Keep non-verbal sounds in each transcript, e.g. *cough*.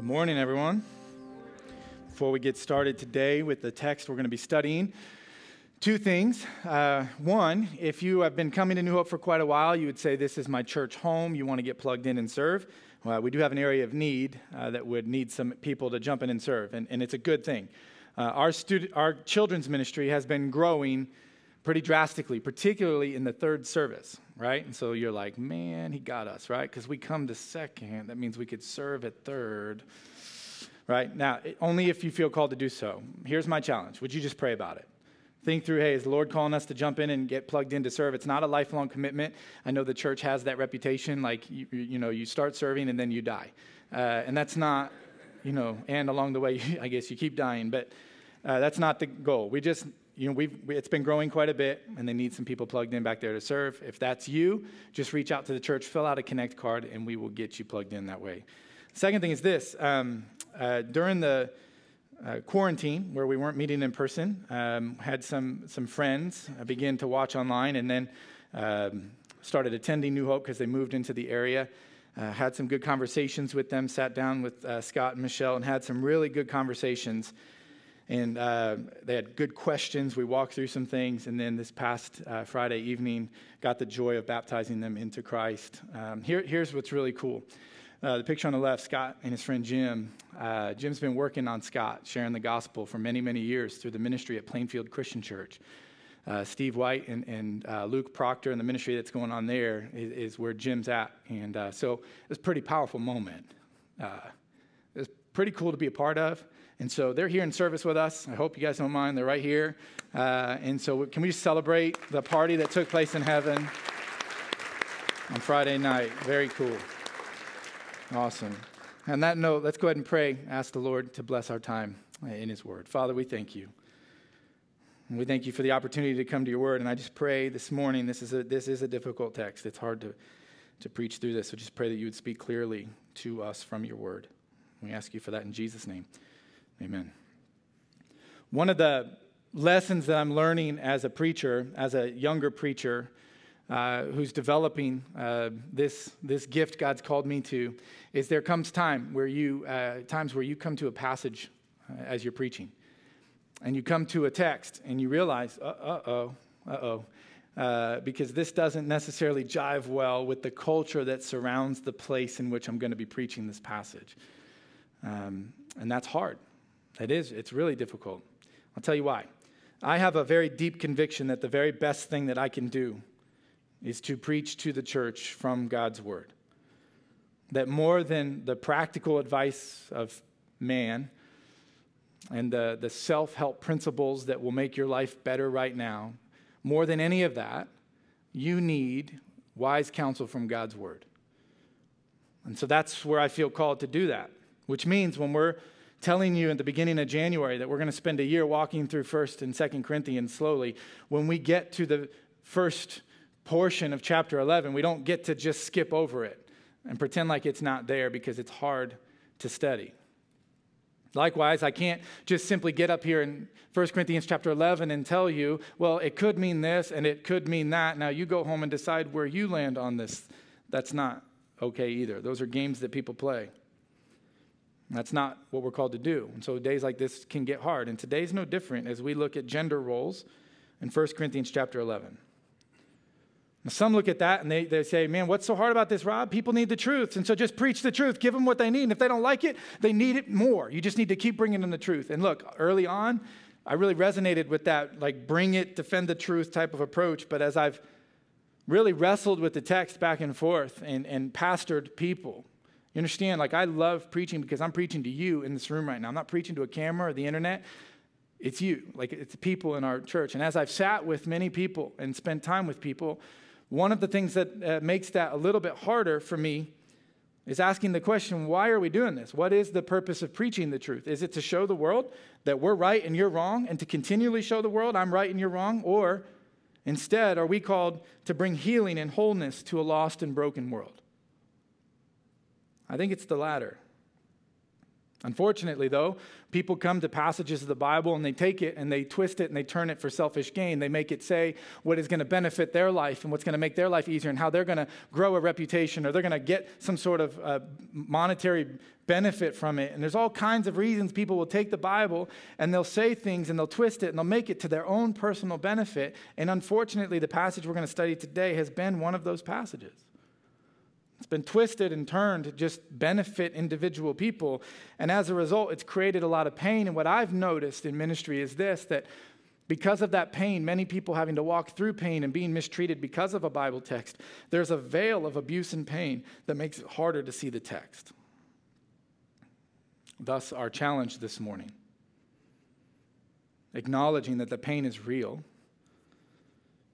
Good morning, everyone. Before we get started today with the text we're going to be studying, two things. Uh, one, if you have been coming to New Hope for quite a while, you would say, This is my church home. You want to get plugged in and serve. Well, we do have an area of need uh, that would need some people to jump in and serve, and, and it's a good thing. Uh, our, student, our children's ministry has been growing pretty drastically, particularly in the third service, right? And so you're like, man, he got us, right? Because we come to second. That means we could serve at third, right? Now, only if you feel called to do so. Here's my challenge Would you just pray about it? Think through, hey, is the Lord calling us to jump in and get plugged in to serve? It's not a lifelong commitment. I know the church has that reputation, like, you, you know, you start serving and then you die. Uh, and that's not, you know, and along the way, *laughs* I guess you keep dying, but uh, that's not the goal. We just you know, we've, it's been growing quite a bit, and they need some people plugged in back there to serve. If that's you, just reach out to the church, fill out a Connect card, and we will get you plugged in that way. Second thing is this um, uh, during the uh, quarantine, where we weren't meeting in person, um, had some, some friends uh, begin to watch online and then um, started attending New Hope because they moved into the area. Uh, had some good conversations with them, sat down with uh, Scott and Michelle, and had some really good conversations and uh, they had good questions. We walked through some things, and then this past uh, Friday evening, got the joy of baptizing them into Christ. Um, here, here's what's really cool. Uh, the picture on the left, Scott and his friend Jim. Uh, Jim's been working on Scott, sharing the gospel for many, many years through the ministry at Plainfield Christian Church. Uh, Steve White and, and uh, Luke Proctor and the ministry that's going on there is, is where Jim's at. And so it's a pretty powerful moment. it's pretty cool to be a part of. And so they're here in service with us. I hope you guys don't mind. They're right here. Uh, and so, can we just celebrate the party that took place in heaven on Friday night? Very cool. Awesome. On that note, let's go ahead and pray. Ask the Lord to bless our time in His Word. Father, we thank you. And we thank you for the opportunity to come to your Word. And I just pray this morning, this is a, this is a difficult text. It's hard to, to preach through this. So just pray that you would speak clearly to us from your Word. We ask you for that in Jesus' name. Amen. One of the lessons that I'm learning as a preacher, as a younger preacher, uh, who's developing uh, this, this gift God's called me to, is there comes time where you, uh, times where you come to a passage uh, as you're preaching, and you come to a text and you realize, uh oh, uh oh, uh, because this doesn't necessarily jive well with the culture that surrounds the place in which I'm going to be preaching this passage. Um, and that's hard. It is, it's really difficult. I'll tell you why. I have a very deep conviction that the very best thing that I can do is to preach to the church from God's word. That more than the practical advice of man and the, the self help principles that will make your life better right now, more than any of that, you need wise counsel from God's word. And so that's where I feel called to do that, which means when we're telling you at the beginning of January that we're going to spend a year walking through 1st and 2nd Corinthians slowly. When we get to the first portion of chapter 11, we don't get to just skip over it and pretend like it's not there because it's hard to study. Likewise, I can't just simply get up here in 1 Corinthians chapter 11 and tell you, well, it could mean this and it could mean that. Now you go home and decide where you land on this. That's not okay either. Those are games that people play. That's not what we're called to do. And so days like this can get hard. And today's no different as we look at gender roles in 1 Corinthians chapter 11. Now, some look at that and they, they say, man, what's so hard about this, Rob? People need the truth. And so just preach the truth. Give them what they need. And if they don't like it, they need it more. You just need to keep bringing them the truth. And look, early on, I really resonated with that, like bring it, defend the truth type of approach. But as I've really wrestled with the text back and forth and, and pastored people, you understand? Like, I love preaching because I'm preaching to you in this room right now. I'm not preaching to a camera or the internet. It's you. Like, it's the people in our church. And as I've sat with many people and spent time with people, one of the things that uh, makes that a little bit harder for me is asking the question why are we doing this? What is the purpose of preaching the truth? Is it to show the world that we're right and you're wrong, and to continually show the world I'm right and you're wrong? Or instead, are we called to bring healing and wholeness to a lost and broken world? I think it's the latter. Unfortunately, though, people come to passages of the Bible and they take it and they twist it and they turn it for selfish gain. They make it say what is going to benefit their life and what's going to make their life easier and how they're going to grow a reputation or they're going to get some sort of uh, monetary benefit from it. And there's all kinds of reasons people will take the Bible and they'll say things and they'll twist it and they'll make it to their own personal benefit. And unfortunately, the passage we're going to study today has been one of those passages. It's been twisted and turned to just benefit individual people. And as a result, it's created a lot of pain. And what I've noticed in ministry is this that because of that pain, many people having to walk through pain and being mistreated because of a Bible text, there's a veil of abuse and pain that makes it harder to see the text. Thus, our challenge this morning acknowledging that the pain is real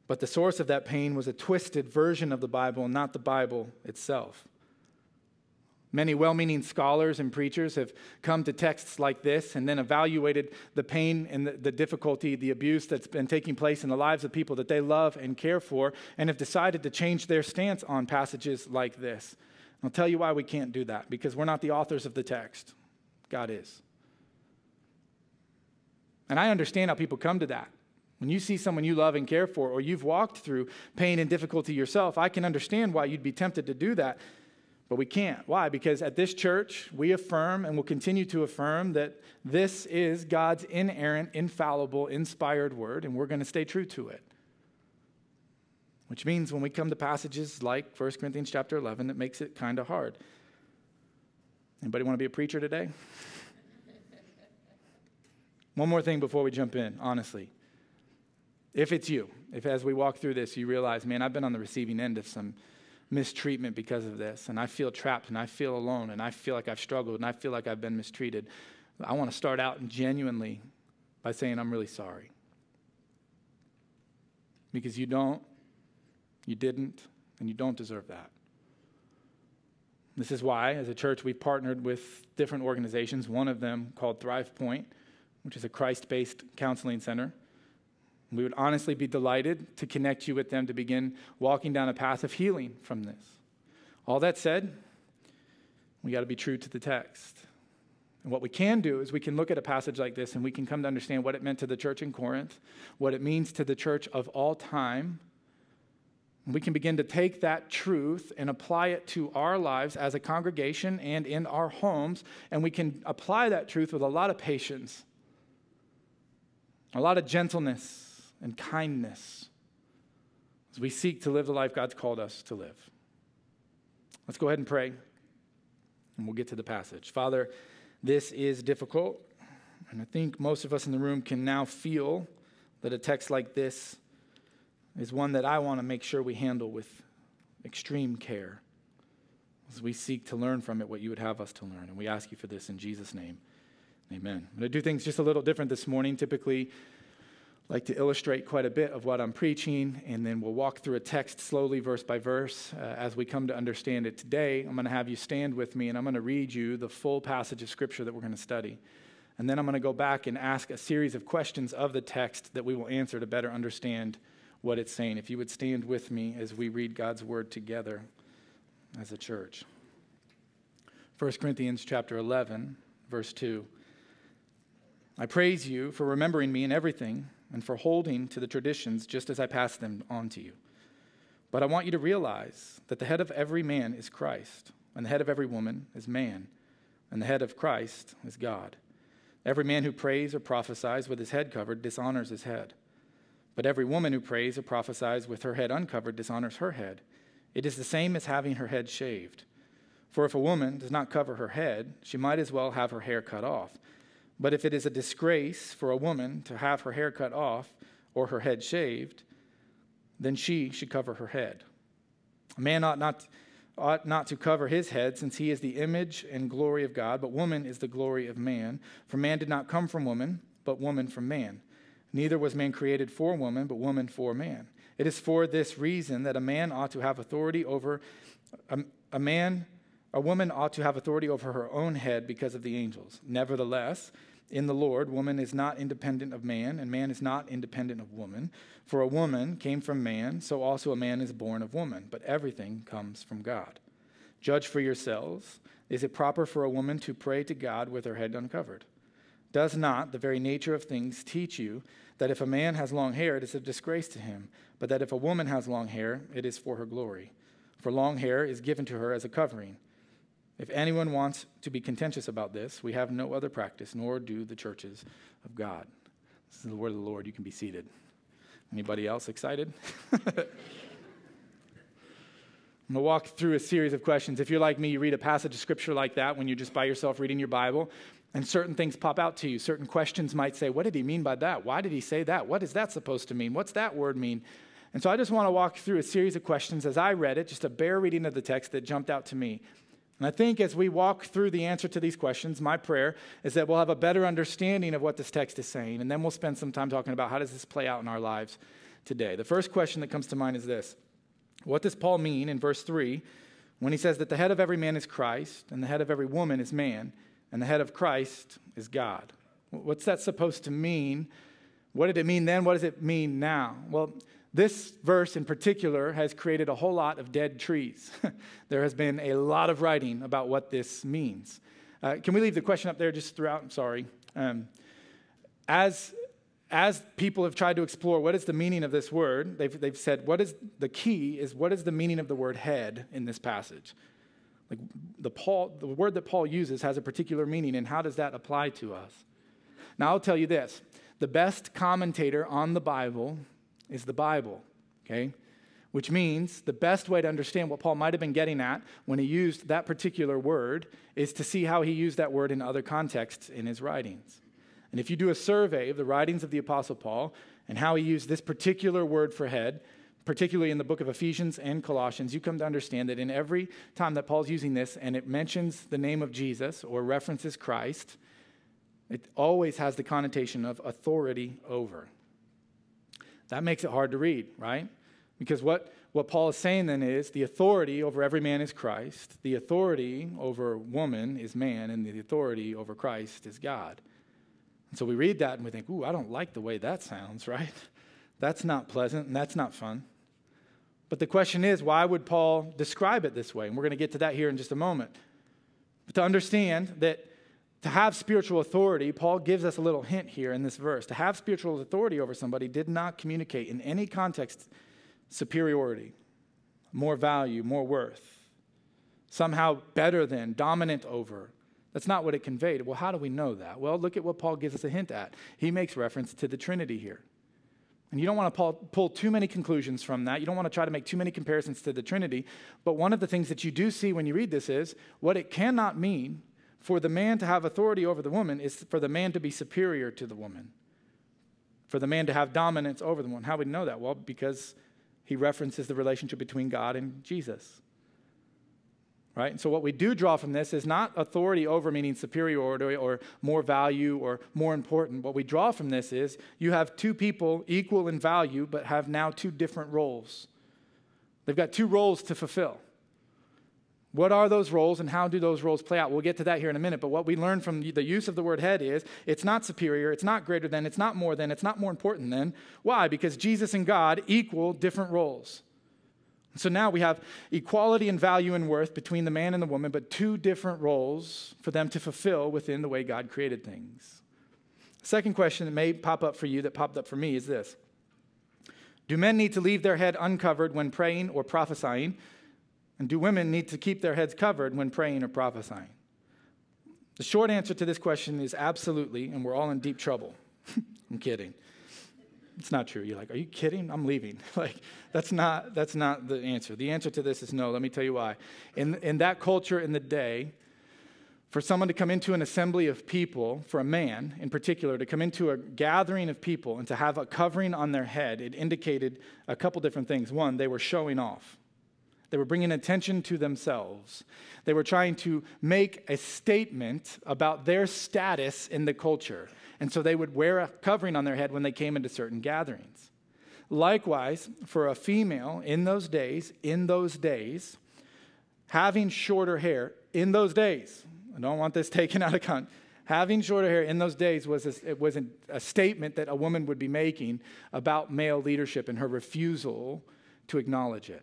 but the source of that pain was a twisted version of the Bible not the Bible itself. Many well meaning scholars and preachers have come to texts like this and then evaluated the pain and the, the, difficulty, the abuse that's been taking place in the lives of people that they love and care for, and have decided to change their stance on passages like this. I'll tell you why we can't do that because we're not the authors of the text, God is. And I understand how people come to that. When you see someone you love and care for, or you've walked through pain and difficulty yourself, I can understand why you'd be tempted to do that, but we can't. Why? Because at this church, we affirm and will continue to affirm that this is God's inerrant, infallible, inspired word, and we're going to stay true to it. Which means when we come to passages like 1 Corinthians chapter 11, it makes it kind of hard. Anybody want to be a preacher today? *laughs* One more thing before we jump in, honestly. If it's you, if as we walk through this, you realize, man, I've been on the receiving end of some mistreatment because of this, and I feel trapped, and I feel alone, and I feel like I've struggled, and I feel like I've been mistreated, I want to start out genuinely by saying, I'm really sorry. Because you don't, you didn't, and you don't deserve that. This is why, as a church, we've partnered with different organizations, one of them called Thrive Point, which is a Christ based counseling center. We would honestly be delighted to connect you with them to begin walking down a path of healing from this. All that said, we got to be true to the text. And what we can do is we can look at a passage like this and we can come to understand what it meant to the church in Corinth, what it means to the church of all time. We can begin to take that truth and apply it to our lives as a congregation and in our homes, and we can apply that truth with a lot of patience, a lot of gentleness, and kindness as we seek to live the life God's called us to live. Let's go ahead and pray, and we'll get to the passage. Father, this is difficult, and I think most of us in the room can now feel that a text like this is one that I want to make sure we handle with extreme care as we seek to learn from it what you would have us to learn. And we ask you for this in Jesus' name. Amen. I'm going to do things just a little different this morning. Typically, like to illustrate quite a bit of what I'm preaching, and then we'll walk through a text slowly, verse by verse, uh, as we come to understand it today. I'm going to have you stand with me, and I'm going to read you the full passage of Scripture that we're going to study. And then I'm going to go back and ask a series of questions of the text that we will answer to better understand what it's saying. If you would stand with me as we read God's word together as a church. 1 Corinthians chapter 11, verse 2. I praise you for remembering me in everything and for holding to the traditions just as I pass them on to you. But I want you to realize that the head of every man is Christ, and the head of every woman is man, and the head of Christ is God. Every man who prays or prophesies with his head covered dishonors his head. But every woman who prays or prophesies with her head uncovered dishonors her head. It is the same as having her head shaved. For if a woman does not cover her head, she might as well have her hair cut off. But if it is a disgrace for a woman to have her hair cut off or her head shaved, then she should cover her head. A man ought not, ought not to cover his head, since he is the image and glory of God, but woman is the glory of man. For man did not come from woman, but woman from man. Neither was man created for woman, but woman for man. It is for this reason that a man ought to have authority over a, a man a woman ought to have authority over her own head because of the angels. Nevertheless, in the Lord, woman is not independent of man, and man is not independent of woman. For a woman came from man, so also a man is born of woman. But everything comes from God. Judge for yourselves. Is it proper for a woman to pray to God with her head uncovered? Does not the very nature of things teach you that if a man has long hair, it is a disgrace to him, but that if a woman has long hair, it is for her glory? For long hair is given to her as a covering. If anyone wants to be contentious about this, we have no other practice, nor do the churches of God. This is the word of the Lord. You can be seated. Anybody else excited? *laughs* I'm going to walk through a series of questions. If you're like me, you read a passage of scripture like that when you're just by yourself reading your Bible, and certain things pop out to you. Certain questions might say, What did he mean by that? Why did he say that? What is that supposed to mean? What's that word mean? And so I just want to walk through a series of questions as I read it, just a bare reading of the text that jumped out to me. And I think as we walk through the answer to these questions, my prayer is that we'll have a better understanding of what this text is saying, and then we'll spend some time talking about how does this play out in our lives today. The first question that comes to mind is this what does Paul mean in verse 3 when he says that the head of every man is Christ, and the head of every woman is man, and the head of Christ is God? What's that supposed to mean? What did it mean then? What does it mean now? Well, this verse in particular has created a whole lot of dead trees. *laughs* there has been a lot of writing about what this means. Uh, can we leave the question up there just throughout? I'm sorry. Um, as as people have tried to explore what is the meaning of this word, they've, they've said, what is the key is what is the meaning of the word head in this passage? Like the, Paul, the word that Paul uses has a particular meaning, and how does that apply to us? Now, I'll tell you this the best commentator on the Bible is the Bible, okay? Which means the best way to understand what Paul might have been getting at when he used that particular word is to see how he used that word in other contexts in his writings. And if you do a survey of the writings of the Apostle Paul and how he used this particular word for head, particularly in the book of Ephesians and Colossians, you come to understand that in every time that Paul's using this and it mentions the name of Jesus or references Christ, it always has the connotation of authority over. That makes it hard to read, right? Because what, what Paul is saying then is the authority over every man is Christ, the authority over woman is man, and the authority over Christ is God. And so we read that and we think, ooh, I don't like the way that sounds, *laughs* right? That's not pleasant and that's not fun. But the question is, why would Paul describe it this way? And we're going to get to that here in just a moment. But to understand that to have spiritual authority, Paul gives us a little hint here in this verse. To have spiritual authority over somebody did not communicate in any context superiority, more value, more worth, somehow better than, dominant over, that's not what it conveyed. Well, how do we know that? Well, look at what Paul gives us a hint at. He makes reference to the Trinity here. And you don't want to pull too many conclusions from that. You don't want to try to make too many comparisons to the Trinity. But one of the things that you do see when you read this is what it cannot mean for the man to have authority over the woman is for the man to be superior to the woman, for the man to have dominance over the woman. How would we know that? Well, because he references the relationship between God and Jesus right? And so what we do draw from this is not authority over meaning superiority or more value or more important. What we draw from this is you have two people equal in value but have now two different roles. They've got two roles to fulfill. What are those roles and how do those roles play out? We'll get to that here in a minute, but what we learn from the use of the word head is it's not superior, it's not greater than, it's not more than, it's not more important than. Why? Because Jesus and God equal different roles. So now we have equality in value and worth between the man and the woman, but two different roles for them to fulfill within the way God created things. Second question that may pop up for you, that popped up for me, is this Do men need to leave their head uncovered when praying or prophesying? And do women need to keep their heads covered when praying or prophesying? The short answer to this question is absolutely, and we're all in deep trouble. *laughs* I'm kidding it's not true. You're like, are you kidding? I'm leaving. *laughs* like, that's not, that's not the answer. The answer to this is no. Let me tell you why. In, in that culture in the day, for someone to come into an assembly of people, for a man in particular, to come into a gathering of people and to have a covering on their head, it indicated a couple different things. One, they were showing off. They were bringing attention to themselves. They were trying to make a statement about their status in the culture. And so they would wear a covering on their head when they came into certain gatherings. Likewise, for a female in those days, in those days, having shorter hair in those days, I don't want this *laughs* taken out of context. Having shorter hair in those days was a, it was a statement that a woman would be making about male leadership and her refusal to acknowledge it.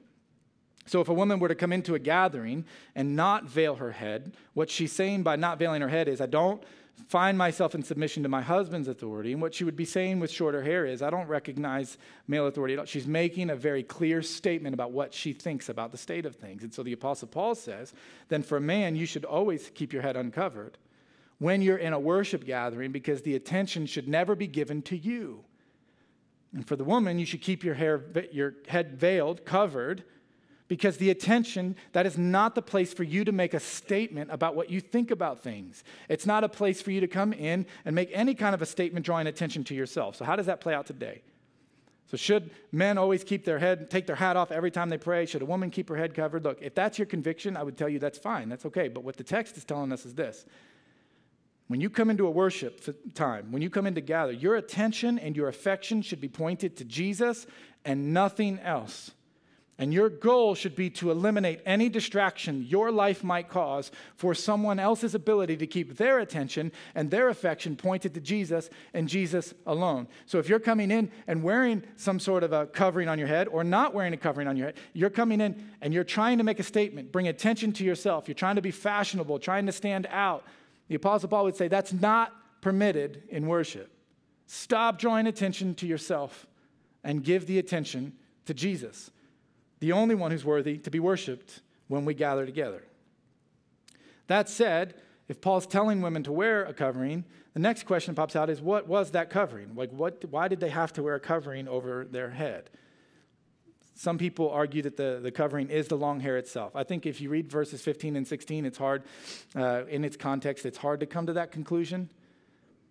So, if a woman were to come into a gathering and not veil her head, what she's saying by not veiling her head is, I don't find myself in submission to my husband's authority. And what she would be saying with shorter hair is, I don't recognize male authority at all. She's making a very clear statement about what she thinks about the state of things. And so the Apostle Paul says, then for a man, you should always keep your head uncovered when you're in a worship gathering because the attention should never be given to you. And for the woman, you should keep your hair, your head veiled, covered because the attention, that is not the place for you to make a statement about what you think about things. It's not a place for you to come in and make any kind of a statement drawing attention to yourself. So, how does that play out today? So, should men always keep their head, take their hat off every time they pray? Should a woman keep her head covered? Look, if that's your conviction, I would tell you that's fine, that's okay. But what the text is telling us is this when you come into a worship time, when you come in to gather, your attention and your affection should be pointed to Jesus and nothing else. And your goal should be to eliminate any distraction your life might cause for someone else's ability to keep their attention and their affection pointed to Jesus and Jesus alone. So if you're coming in and wearing some sort of a covering on your head or not wearing a covering on your head, you're coming in and you're trying to make a statement, bring attention to yourself. You're trying to be fashionable, trying to stand out. The Apostle Paul would say that's not permitted in worship. Stop drawing attention to yourself and give the attention to Jesus the only one who's worthy to be worshiped when we gather together. That said, if Paul's telling women to wear a covering, the next question pops out is what was that covering? Like, what, why did they have to wear a covering over their head? Some people argue that the, the covering is the long hair itself. I think if you read verses 15 and 16, it's hard, uh, in its context, it's hard to come to that conclusion.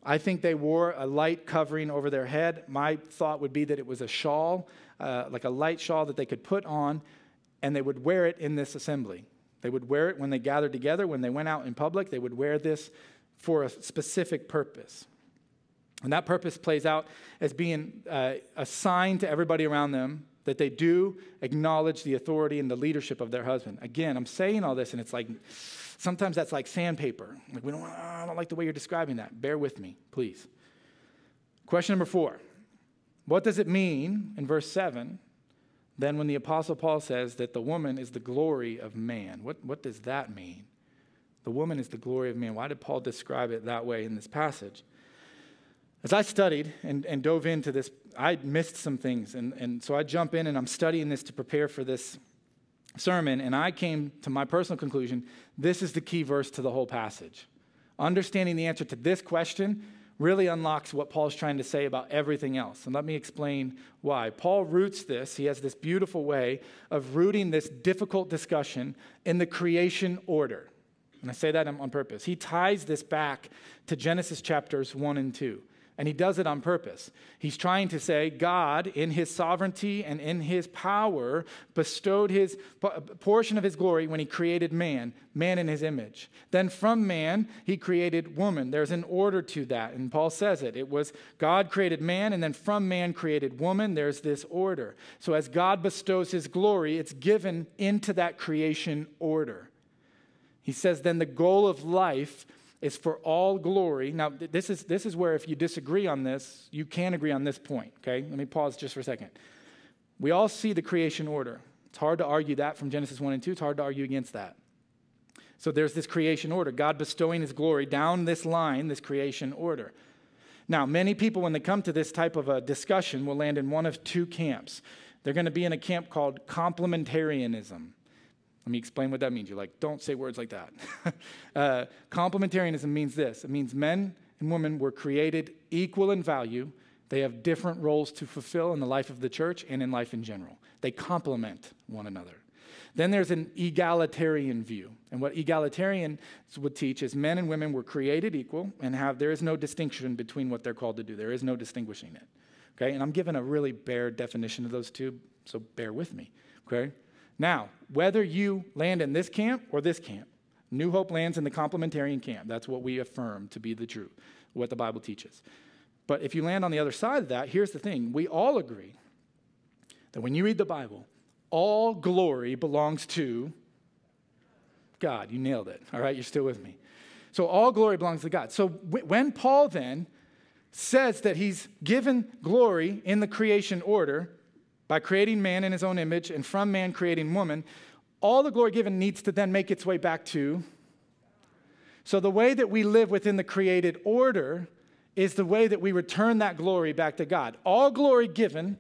I think they wore a light covering over their head. My thought would be that it was a shawl, uh, like a light shawl that they could put on, and they would wear it in this assembly. They would wear it when they gathered together, when they went out in public, they would wear this for a specific purpose. And that purpose plays out as being uh, a sign to everybody around them that they do acknowledge the authority and the leadership of their husband. Again, I'm saying all this, and it's like, Sometimes that's like sandpaper. Like, we don't, I don't like the way you're describing that. Bear with me, please. Question number four What does it mean in verse 7 then when the Apostle Paul says that the woman is the glory of man? What, what does that mean? The woman is the glory of man. Why did Paul describe it that way in this passage? As I studied and, and dove into this, I missed some things. And, and so I jump in and I'm studying this to prepare for this sermon, and I came to my personal conclusion this is the key verse to the whole passage. Understanding the answer to this question really unlocks what Paul's trying to say about everything else. And let me explain why. Paul roots this, he has this beautiful way of rooting this difficult discussion in the creation order. And I say that on purpose. He ties this back to Genesis chapters 1 and 2. And he does it on purpose. He's trying to say God, in his sovereignty and in his power, bestowed his portion of his glory when he created man, man in his image. Then from man, he created woman. There's an order to that. And Paul says it. It was God created man, and then from man created woman. There's this order. So as God bestows his glory, it's given into that creation order. He says, then the goal of life is for all glory. Now, this is, this is where if you disagree on this, you can agree on this point, okay? Let me pause just for a second. We all see the creation order. It's hard to argue that from Genesis 1 and 2. It's hard to argue against that. So there's this creation order, God bestowing his glory down this line, this creation order. Now, many people, when they come to this type of a discussion, will land in one of two camps. They're going to be in a camp called complementarianism. Let me explain what that means. You're like, don't say words like that. *laughs* uh, complementarianism means this it means men and women were created equal in value. They have different roles to fulfill in the life of the church and in life in general. They complement one another. Then there's an egalitarian view. And what egalitarians would teach is men and women were created equal and have there is no distinction between what they're called to do. There is no distinguishing it. Okay? And I'm giving a really bare definition of those two, so bear with me. Okay? Now, whether you land in this camp or this camp, New Hope lands in the complementarian camp. That's what we affirm to be the truth, what the Bible teaches. But if you land on the other side of that, here's the thing we all agree that when you read the Bible, all glory belongs to God. You nailed it. All right, you're still with me. So all glory belongs to God. So when Paul then says that he's given glory in the creation order, by creating man in his own image and from man creating woman, all the glory given needs to then make its way back to. So, the way that we live within the created order is the way that we return that glory back to God. All glory given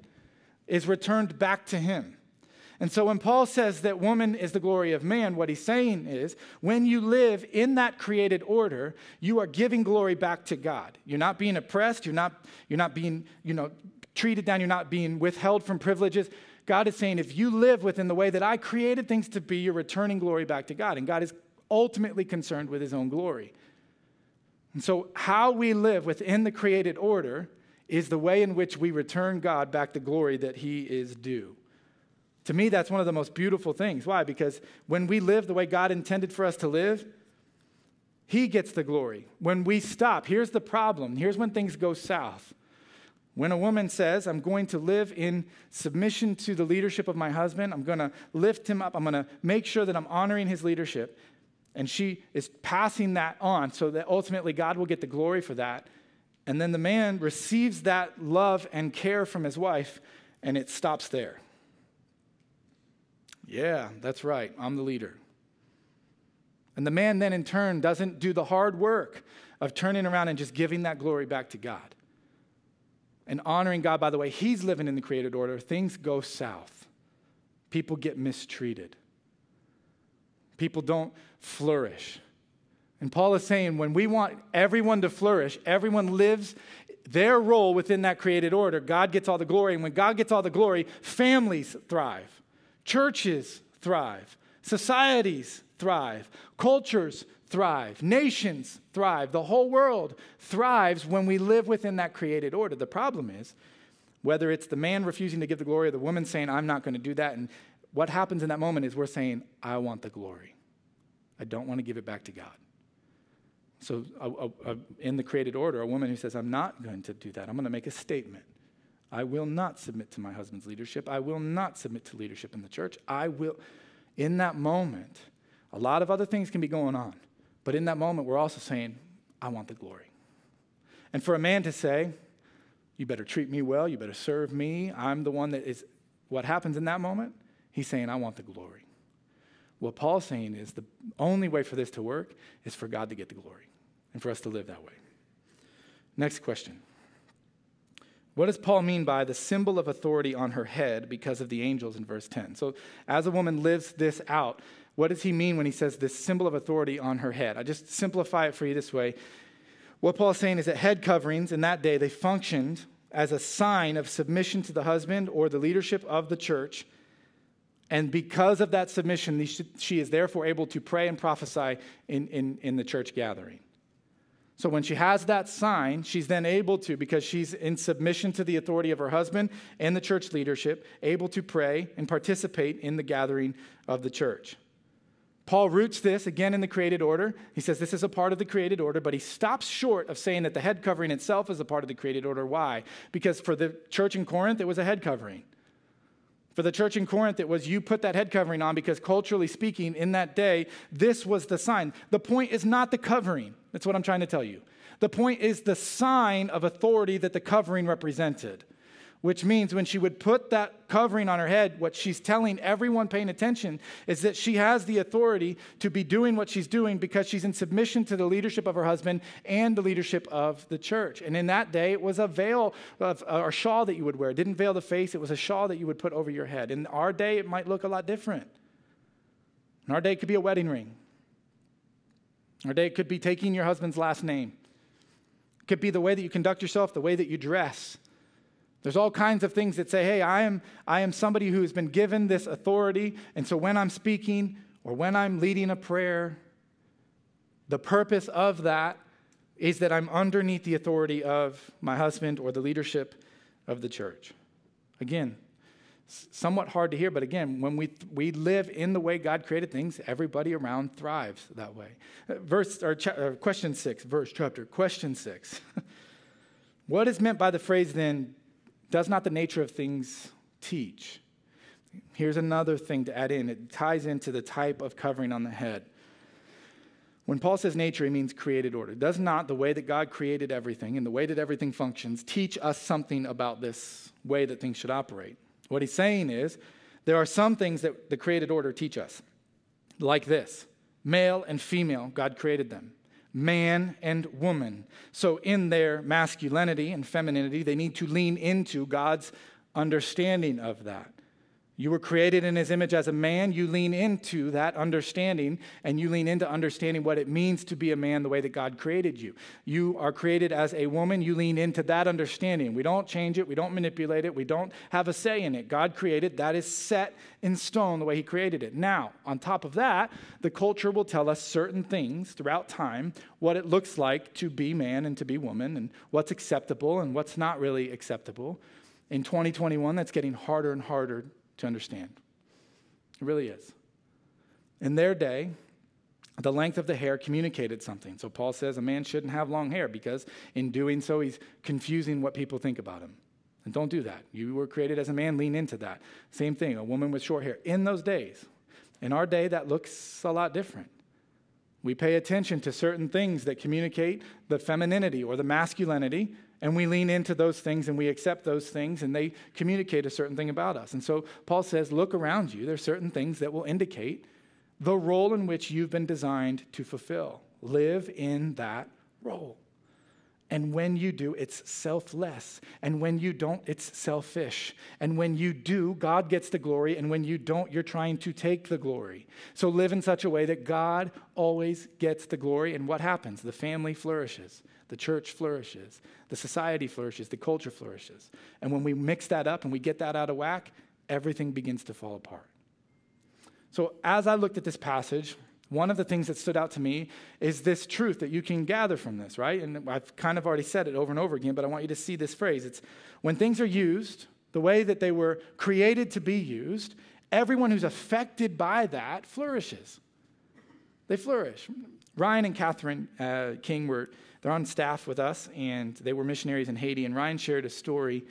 is returned back to Him. And so when Paul says that woman is the glory of man, what he's saying is when you live in that created order, you are giving glory back to God. You're not being oppressed, you're not, you're not being, you know, treated down, you're not being withheld from privileges. God is saying, if you live within the way that I created things to be, you're returning glory back to God. And God is ultimately concerned with his own glory. And so, how we live within the created order is the way in which we return God back the glory that he is due. To me, that's one of the most beautiful things. Why? Because when we live the way God intended for us to live, he gets the glory. When we stop, here's the problem. Here's when things go south. When a woman says, I'm going to live in submission to the leadership of my husband, I'm going to lift him up, I'm going to make sure that I'm honoring his leadership, and she is passing that on so that ultimately God will get the glory for that. And then the man receives that love and care from his wife, and it stops there. Yeah, that's right. I'm the leader. And the man then, in turn, doesn't do the hard work of turning around and just giving that glory back to God and honoring God by the way he's living in the created order. Things go south, people get mistreated, people don't flourish. And Paul is saying when we want everyone to flourish, everyone lives their role within that created order. God gets all the glory. And when God gets all the glory, families thrive, churches thrive, societies thrive, cultures thrive, nations thrive, the whole world thrives when we live within that created order. The problem is, whether it's the man refusing to give the glory or the woman saying, I'm not going to do that, and what happens in that moment is we're saying, I want the glory. I don't want to give it back to God. So, a, a, a, in the created order, a woman who says, I'm not going to do that, I'm going to make a statement. I will not submit to my husband's leadership. I will not submit to leadership in the church. I will, in that moment, a lot of other things can be going on. But in that moment, we're also saying, I want the glory. And for a man to say, You better treat me well, you better serve me, I'm the one that is, what happens in that moment? He's saying, I want the glory. What Paul's saying is the only way for this to work is for God to get the glory and for us to live that way. Next question. What does Paul mean by the symbol of authority on her head because of the angels in verse 10? So, as a woman lives this out, what does he mean when he says this symbol of authority on her head? I just simplify it for you this way. What Paul is saying is that head coverings in that day, they functioned as a sign of submission to the husband or the leadership of the church. And because of that submission, she is therefore able to pray and prophesy in, in, in the church gathering. So when she has that sign, she's then able to, because she's in submission to the authority of her husband and the church leadership, able to pray and participate in the gathering of the church. Paul roots this again in the created order. He says this is a part of the created order, but he stops short of saying that the head covering itself is a part of the created order. Why? Because for the church in Corinth, it was a head covering. For the church in Corinth, it was you put that head covering on because culturally speaking, in that day, this was the sign. The point is not the covering. That's what I'm trying to tell you. The point is the sign of authority that the covering represented which means when she would put that covering on her head, what she's telling everyone paying attention is that she has the authority to be doing what she's doing because she's in submission to the leadership of her husband and the leadership of the church. And in that day, it was a veil of, uh, or shawl that you would wear. It didn't veil the face, it was a shawl that you would put over your head. In our day, it might look a lot different. In our day, it could be a wedding ring. Our day, it could be taking your husband's last name. It could be the way that you conduct yourself, the way that you dress. There's all kinds of things that say, hey, I am, I am somebody who's been given this authority. And so when I'm speaking or when I'm leading a prayer, the purpose of that is that I'm underneath the authority of my husband or the leadership of the church. Again, somewhat hard to hear, but again, when we, we live in the way God created things, everybody around thrives that way. Uh, verse or, or uh, question six, verse chapter, question six. *laughs* what is meant by the phrase then, does not the nature of things teach? Here's another thing to add in it ties into the type of covering on the head. When Paul says nature, he means created order. Does not the way that God created everything and the way that everything functions teach us something about this way that things should operate? What he's saying is there are some things that the created order teach us, like this male and female, God created them. Man and woman. So, in their masculinity and femininity, they need to lean into God's understanding of that. You were created in his image as a man. You lean into that understanding and you lean into understanding what it means to be a man the way that God created you. You are created as a woman. You lean into that understanding. We don't change it. We don't manipulate it. We don't have a say in it. God created, that is set in stone the way he created it. Now, on top of that, the culture will tell us certain things throughout time, what it looks like to be man and to be woman, and what's acceptable and what's not really acceptable. In 2021, that's getting harder and harder to understand. It really is. In their day, the length of the hair communicated something. So Paul says a man shouldn't have long hair because in doing so, he's confusing what people think about him. And don't do that. You were created as a man, lean into that. Same thing, a woman with short hair. In those days, in our day, that looks a lot different. We pay attention to certain things that communicate the femininity or the masculinity and we lean into those things and we accept those things and they communicate a certain thing about us. And so Paul says, look around you. There's certain things that will indicate the role in which you've been designed to fulfill. Live in that role. And when you do, it's selfless. And when you don't, it's selfish. And when you do, God gets the glory. And when you don't, you're trying to take the glory. So live in such a way that God always gets the glory. And what happens? The family flourishes, the church flourishes, the society flourishes, the culture flourishes. And when we mix that up and we get that out of whack, everything begins to fall apart. So as I looked at this passage, one of the things that stood out to me is this truth that you can gather from this, right? And I've kind of already said it over and over again, but I want you to see this phrase. It's when things are used the way that they were created to be used, everyone who's affected by that flourishes. They flourish. Ryan and Catherine uh, King were they're on staff with us, and they were missionaries in Haiti. And Ryan shared a story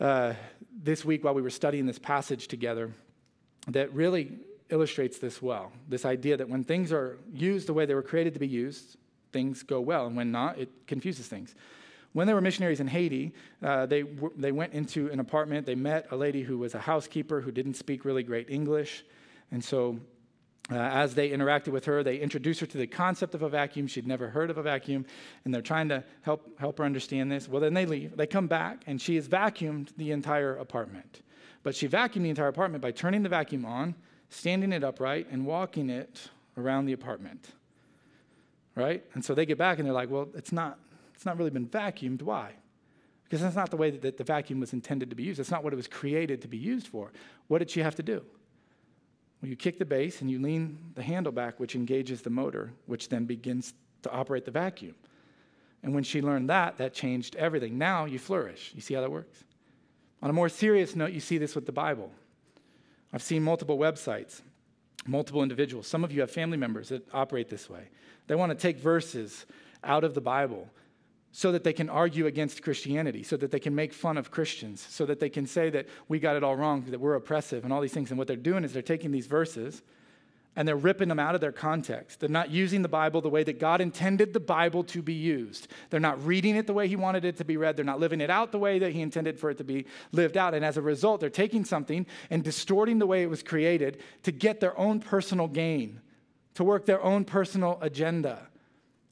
uh, this week while we were studying this passage together that really illustrates this well this idea that when things are used the way they were created to be used, things go well, and when not, it confuses things. When they were missionaries in Haiti, uh, they, w- they went into an apartment. They met a lady who was a housekeeper who didn't speak really great English. And so, uh, as they interacted with her, they introduced her to the concept of a vacuum. She'd never heard of a vacuum, and they're trying to help, help her understand this. Well, then they leave. They come back, and she has vacuumed the entire apartment. But she vacuumed the entire apartment by turning the vacuum on standing it upright and walking it around the apartment. Right? And so they get back and they're like, well, it's not, it's not really been vacuumed. Why? Because that's not the way that the vacuum was intended to be used. That's not what it was created to be used for. What did she have to do? You kick the base and you lean the handle back, which engages the motor, which then begins to operate the vacuum. And when she learned that, that changed everything. Now you flourish. You see how that works? On a more serious note, you see this with the Bible. I've seen multiple websites, multiple individuals. Some of you have family members that operate this way. They want to take verses out of the Bible so that they can argue against Christianity, so that they can make fun of Christians, so that they can say that we got it all wrong, that we're oppressive, and all these things. And what they're doing is they're taking these verses and they're ripping them out of their context. They're not using the Bible the way that God intended the Bible to be used. They're not reading it the way He wanted it to be read. They're not living it out the way that He intended for it to be lived out. And as a result, they're taking something and distorting the way it was created to get their own personal gain, to work their own personal agenda.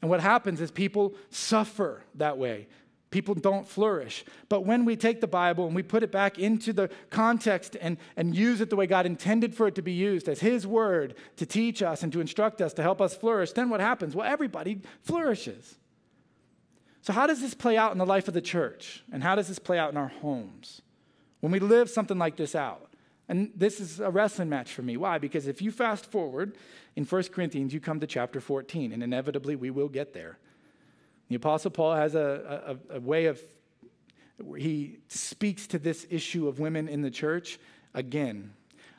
And what happens is people suffer that way people don't flourish. But when we take the Bible and we put it back into the context and, and use it the way God intended for it to be used as His word to teach us and to instruct us to help us flourish, then what happens? Well, everybody flourishes. So, how does this play out in the life of the church? And how does this play out in our homes? When we live something like this out. And this is a wrestling match for me. Why? Because if you fast forward in 1 Corinthians, you come to chapter 14, and inevitably we will get there. The Apostle Paul has a, a, a way of, he speaks to this issue of women in the church again.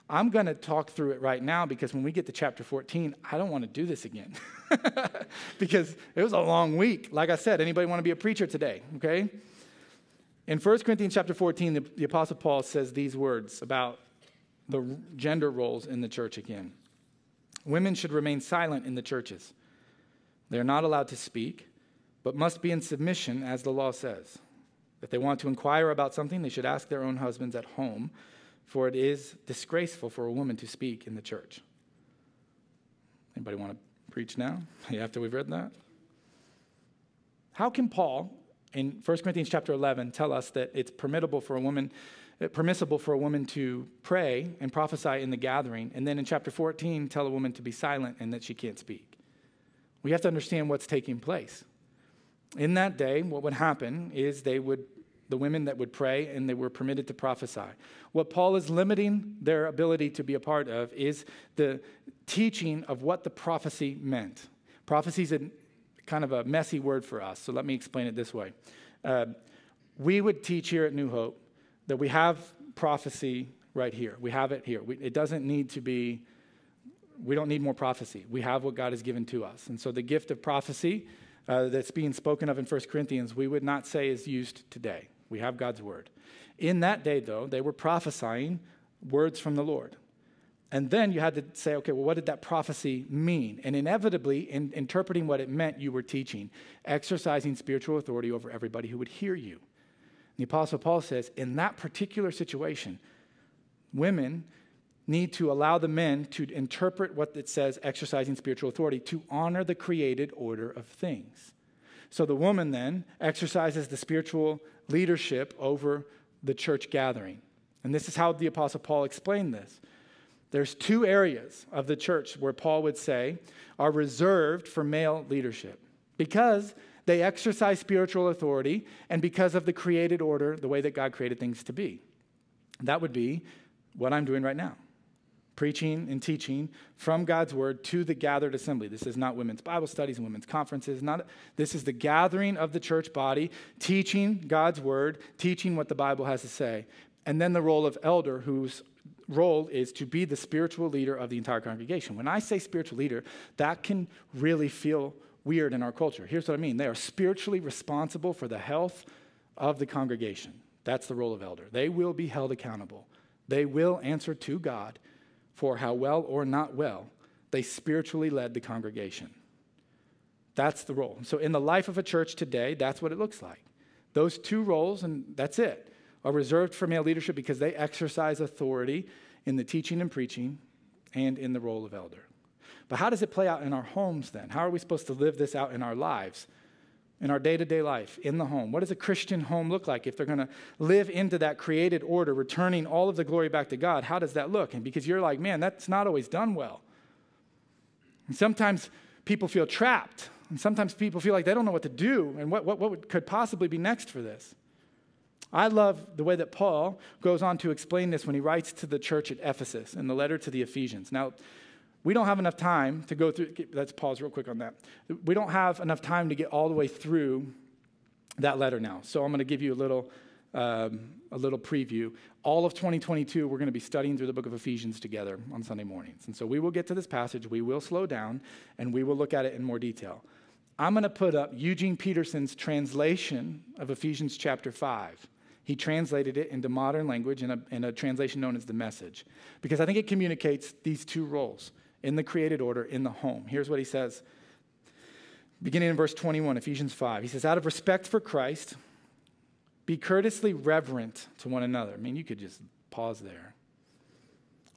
I'm going to talk through it right now because when we get to chapter 14, I don't want to do this again. *laughs* because it was a long week. Like I said, anybody want to be a preacher today? Okay? In 1 Corinthians chapter 14, the, the Apostle Paul says these words about the gender roles in the church again. Women should remain silent in the churches. They're not allowed to speak but must be in submission as the law says. If they want to inquire about something, they should ask their own husbands at home, for it is disgraceful for a woman to speak in the church. Anybody want to preach now *laughs* after we've read that? How can Paul in 1 Corinthians chapter 11 tell us that it's permissible for a woman permissible for a woman to pray and prophesy in the gathering and then in chapter 14 tell a woman to be silent and that she can't speak? We have to understand what's taking place. In that day, what would happen is they would the women that would pray and they were permitted to prophesy. What Paul is limiting their ability to be a part of is the teaching of what the prophecy meant. Prophecy is a kind of a messy word for us, so let me explain it this way. Uh, we would teach here at New Hope that we have prophecy right here. We have it here. We, it doesn't need to be, we don't need more prophecy. We have what God has given to us. And so the gift of prophecy uh, that's being spoken of in 1 Corinthians, we would not say is used today. We have God's word. In that day, though, they were prophesying words from the Lord. And then you had to say, okay, well, what did that prophecy mean? And inevitably, in interpreting what it meant, you were teaching, exercising spiritual authority over everybody who would hear you. The Apostle Paul says, in that particular situation, women need to allow the men to interpret what it says, exercising spiritual authority, to honor the created order of things. So the woman then exercises the spiritual leadership over the church gathering. And this is how the Apostle Paul explained this. There's two areas of the church where Paul would say are reserved for male leadership because they exercise spiritual authority and because of the created order, the way that God created things to be. That would be what I'm doing right now preaching and teaching from God's word to the gathered assembly. This is not women's Bible studies and women's conferences. Not, this is the gathering of the church body, teaching God's word, teaching what the Bible has to say. And then the role of elder, whose role is to be the spiritual leader of the entire congregation. When I say spiritual leader, that can really feel weird in our culture. Here's what I mean they are spiritually responsible for the health of the congregation. That's the role of elder. They will be held accountable, they will answer to God for how well or not well they spiritually led the congregation. That's the role. So, in the life of a church today, that's what it looks like. Those two roles, and that's it, are reserved for male leadership because they exercise authority in the teaching and preaching and in the role of elder. But how does it play out in our homes then? How are we supposed to live this out in our lives? in our day to day life, in the home? What does a Christian home look like if they're going to live into that created order, returning all of the glory back to God? How does that look? And because you're like, man, that's not always done well. And sometimes people feel trapped, and sometimes people feel like they don't know what to do and what, what, what could possibly be next for this. I love the way that Paul goes on to explain this when he writes to the church at Ephesus in the letter to the Ephesians. Now, we don't have enough time to go through, let's pause real quick on that. We don't have enough time to get all the way through that letter now. So I'm going to give you a little, um, a little preview. All of 2022, we're going to be studying through the book of Ephesians together on Sunday mornings. And so we will get to this passage, we will slow down, and we will look at it in more detail. I'm going to put up Eugene Peterson's translation of Ephesians chapter 5. He translated it into modern language in a, in a translation known as the message, because I think it communicates these two roles in the created order in the home. Here's what he says, beginning in verse 21, Ephesians 5. He says, Out of respect for Christ, be courteously reverent to one another. I mean, you could just pause there.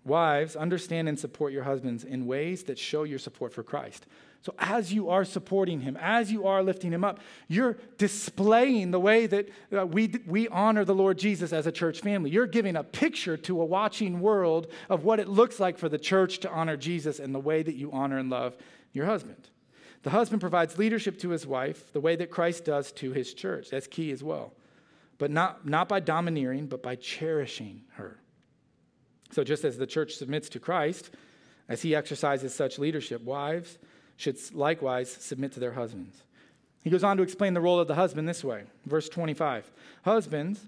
Wives, understand and support your husbands in ways that show your support for Christ. So, as you are supporting him, as you are lifting him up, you're displaying the way that uh, we, we honor the Lord Jesus as a church family. You're giving a picture to a watching world of what it looks like for the church to honor Jesus and the way that you honor and love your husband. The husband provides leadership to his wife the way that Christ does to his church. That's key as well. But not, not by domineering, but by cherishing her. So, just as the church submits to Christ, as he exercises such leadership, wives, should likewise submit to their husbands. He goes on to explain the role of the husband this way. Verse 25 Husbands,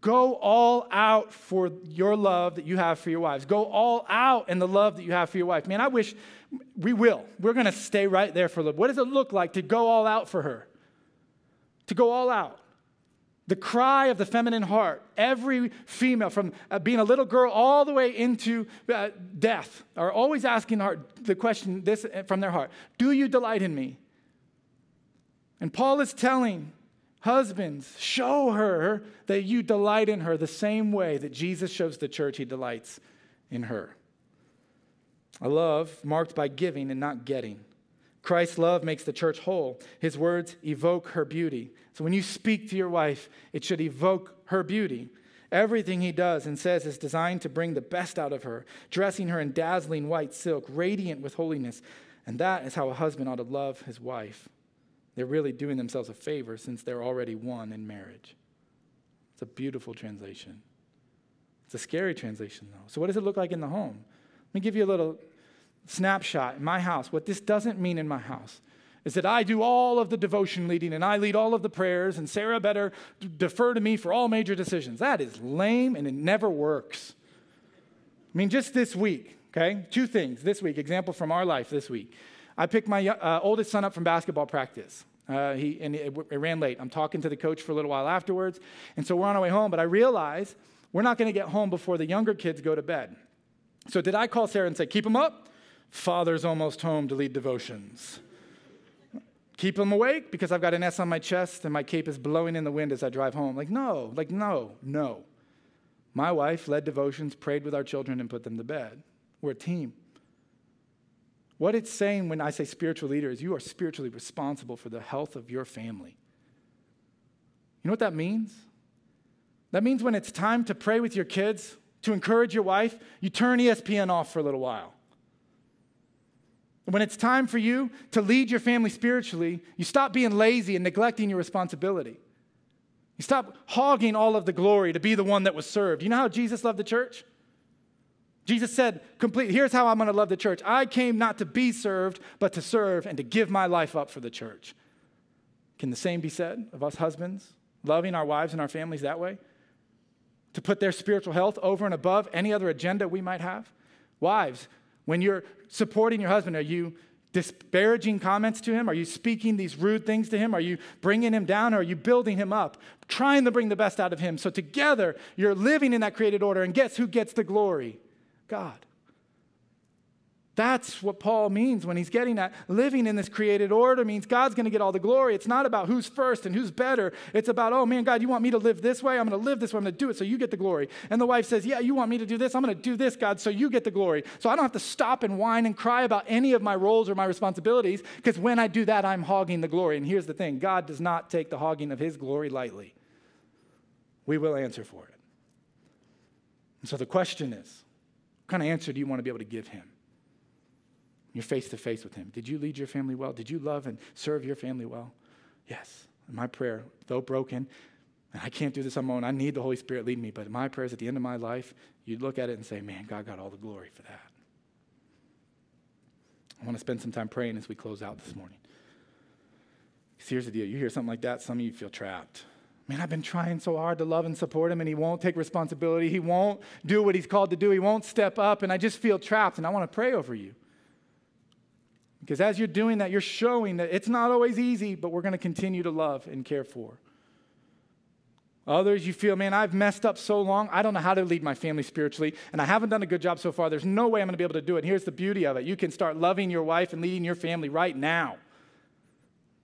go all out for your love that you have for your wives. Go all out in the love that you have for your wife. Man, I wish we will. We're going to stay right there for a little. What does it look like to go all out for her? To go all out. The cry of the feminine heart, every female, from uh, being a little girl all the way into uh, death, are always asking the question this uh, from their heart Do you delight in me? And Paul is telling Husbands, show her that you delight in her the same way that Jesus shows the church he delights in her. A love marked by giving and not getting. Christ's love makes the church whole. His words evoke her beauty. So when you speak to your wife, it should evoke her beauty. Everything he does and says is designed to bring the best out of her, dressing her in dazzling white silk, radiant with holiness. And that is how a husband ought to love his wife. They're really doing themselves a favor since they're already one in marriage. It's a beautiful translation. It's a scary translation, though. So, what does it look like in the home? Let me give you a little snapshot in my house. What this doesn't mean in my house is that I do all of the devotion leading and I lead all of the prayers, and Sarah better defer to me for all major decisions. That is lame and it never works. I mean, just this week, okay? Two things this week, example from our life this week. I picked my uh, oldest son up from basketball practice. Uh, he, and it, it ran late. I'm talking to the coach for a little while afterwards. And so we're on our way home, but I realize we're not going to get home before the younger kids go to bed. So did I call Sarah and say, keep him up? Father's almost home to lead devotions. Keep him awake because I've got an S on my chest and my cape is blowing in the wind as I drive home. Like, no, like, no, no. My wife led devotions, prayed with our children, and put them to bed. We're a team. What it's saying when I say spiritual leader is you are spiritually responsible for the health of your family. You know what that means? That means when it's time to pray with your kids, to encourage your wife, you turn ESPN off for a little while. When it's time for you to lead your family spiritually, you stop being lazy and neglecting your responsibility. You stop hogging all of the glory to be the one that was served. You know how Jesus loved the church? Jesus said, complete, here's how I'm going to love the church. I came not to be served, but to serve and to give my life up for the church. Can the same be said of us husbands, loving our wives and our families that way? To put their spiritual health over and above any other agenda we might have? Wives, when you're supporting your husband, are you disparaging comments to him? Are you speaking these rude things to him? Are you bringing him down? Or are you building him up, trying to bring the best out of him? So together, you're living in that created order. And guess who gets the glory? God. That's what Paul means when he's getting at living in this created order means God's going to get all the glory. It's not about who's first and who's better. It's about, oh man, God, you want me to live this way? I'm going to live this way. I'm going to do it so you get the glory. And the wife says, yeah, you want me to do this? I'm going to do this, God, so you get the glory. So I don't have to stop and whine and cry about any of my roles or my responsibilities because when I do that, I'm hogging the glory. And here's the thing God does not take the hogging of his glory lightly. We will answer for it. And so the question is, what kind of answer do you want to be able to give him? You're face to face with Him. Did you lead your family well? Did you love and serve your family well? Yes. my prayer, though broken, and I can't do this on my own, I need the Holy Spirit lead me. But my prayers at the end of my life, you'd look at it and say, man, God got all the glory for that. I want to spend some time praying as we close out this morning. Because here's the deal you hear something like that, some of you feel trapped. Man, I've been trying so hard to love and support him, and he won't take responsibility. He won't do what he's called to do. He won't step up, and I just feel trapped, and I want to pray over you. Because as you're doing that, you're showing that it's not always easy, but we're going to continue to love and care for. Others, you feel, man, I've messed up so long. I don't know how to lead my family spiritually, and I haven't done a good job so far. There's no way I'm going to be able to do it. Here's the beauty of it you can start loving your wife and leading your family right now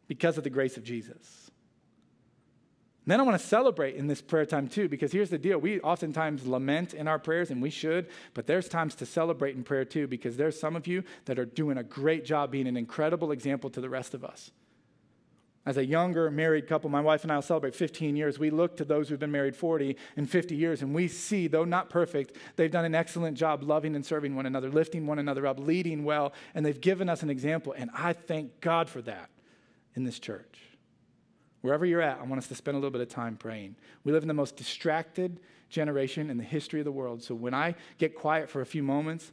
because of the grace of Jesus. And then I want to celebrate in this prayer time too, because here's the deal. We oftentimes lament in our prayers, and we should, but there's times to celebrate in prayer too, because there's some of you that are doing a great job being an incredible example to the rest of us. As a younger married couple, my wife and I will celebrate 15 years. We look to those who've been married 40 and 50 years, and we see, though not perfect, they've done an excellent job loving and serving one another, lifting one another up, leading well, and they've given us an example. And I thank God for that in this church. Wherever you're at, I want us to spend a little bit of time praying. We live in the most distracted generation in the history of the world. So when I get quiet for a few moments,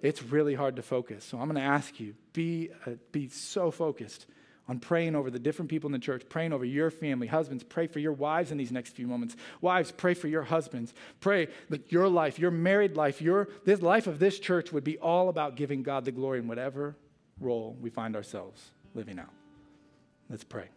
it's really hard to focus. So I'm going to ask you be, uh, be so focused on praying over the different people in the church, praying over your family. Husbands, pray for your wives in these next few moments. Wives, pray for your husbands. Pray that your life, your married life, your this life of this church would be all about giving God the glory in whatever role we find ourselves living out. Let's pray.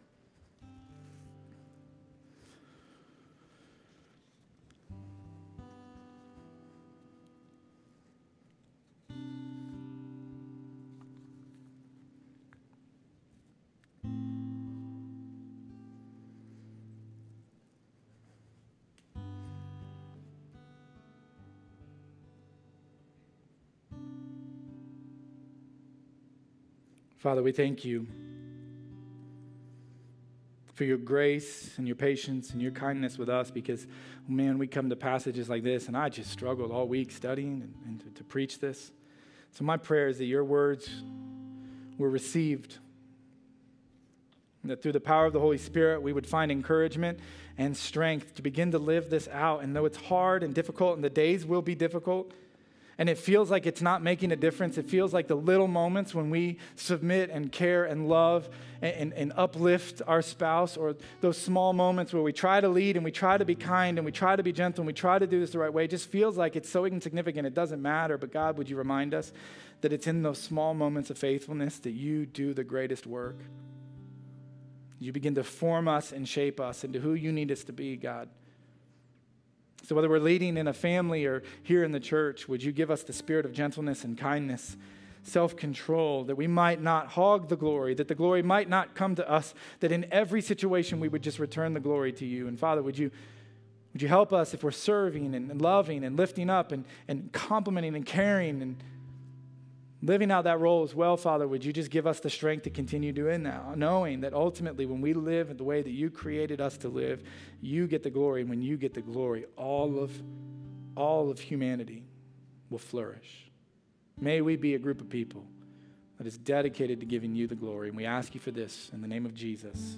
Father, we thank you for your grace and your patience and your kindness with us because, man, we come to passages like this, and I just struggled all week studying and, and to, to preach this. So, my prayer is that your words were received, that through the power of the Holy Spirit, we would find encouragement and strength to begin to live this out. And though it's hard and difficult, and the days will be difficult, and it feels like it's not making a difference. It feels like the little moments when we submit and care and love and, and, and, uplift our spouse, or those small moments where we try to lead and we try to be kind and we try to be gentle and we try to do this the right way, it just feels like it's so insignificant. It doesn't matter. But God, would you remind us that it's in those small moments of faithfulness that you do the greatest work? You begin to form us and shape us into who you need us to be, God. So, whether we're leading in a family or here in the church, would you give us the spirit of gentleness and kindness, self control, that we might not hog the glory, that the glory might not come to us, that in every situation we would just return the glory to you? And Father, would you, would you help us if we're serving and, loving and lifting up and, and complimenting and caring and living out that role as well, Father, would you just give us the strength to continue doing that, knowing that ultimately when we live the way that you created us to live, you get the glory, and when you get the glory, all of all of humanity will flourish. May we be a group of people that is dedicated to giving you the glory, and we ask you for this in the name of Jesus.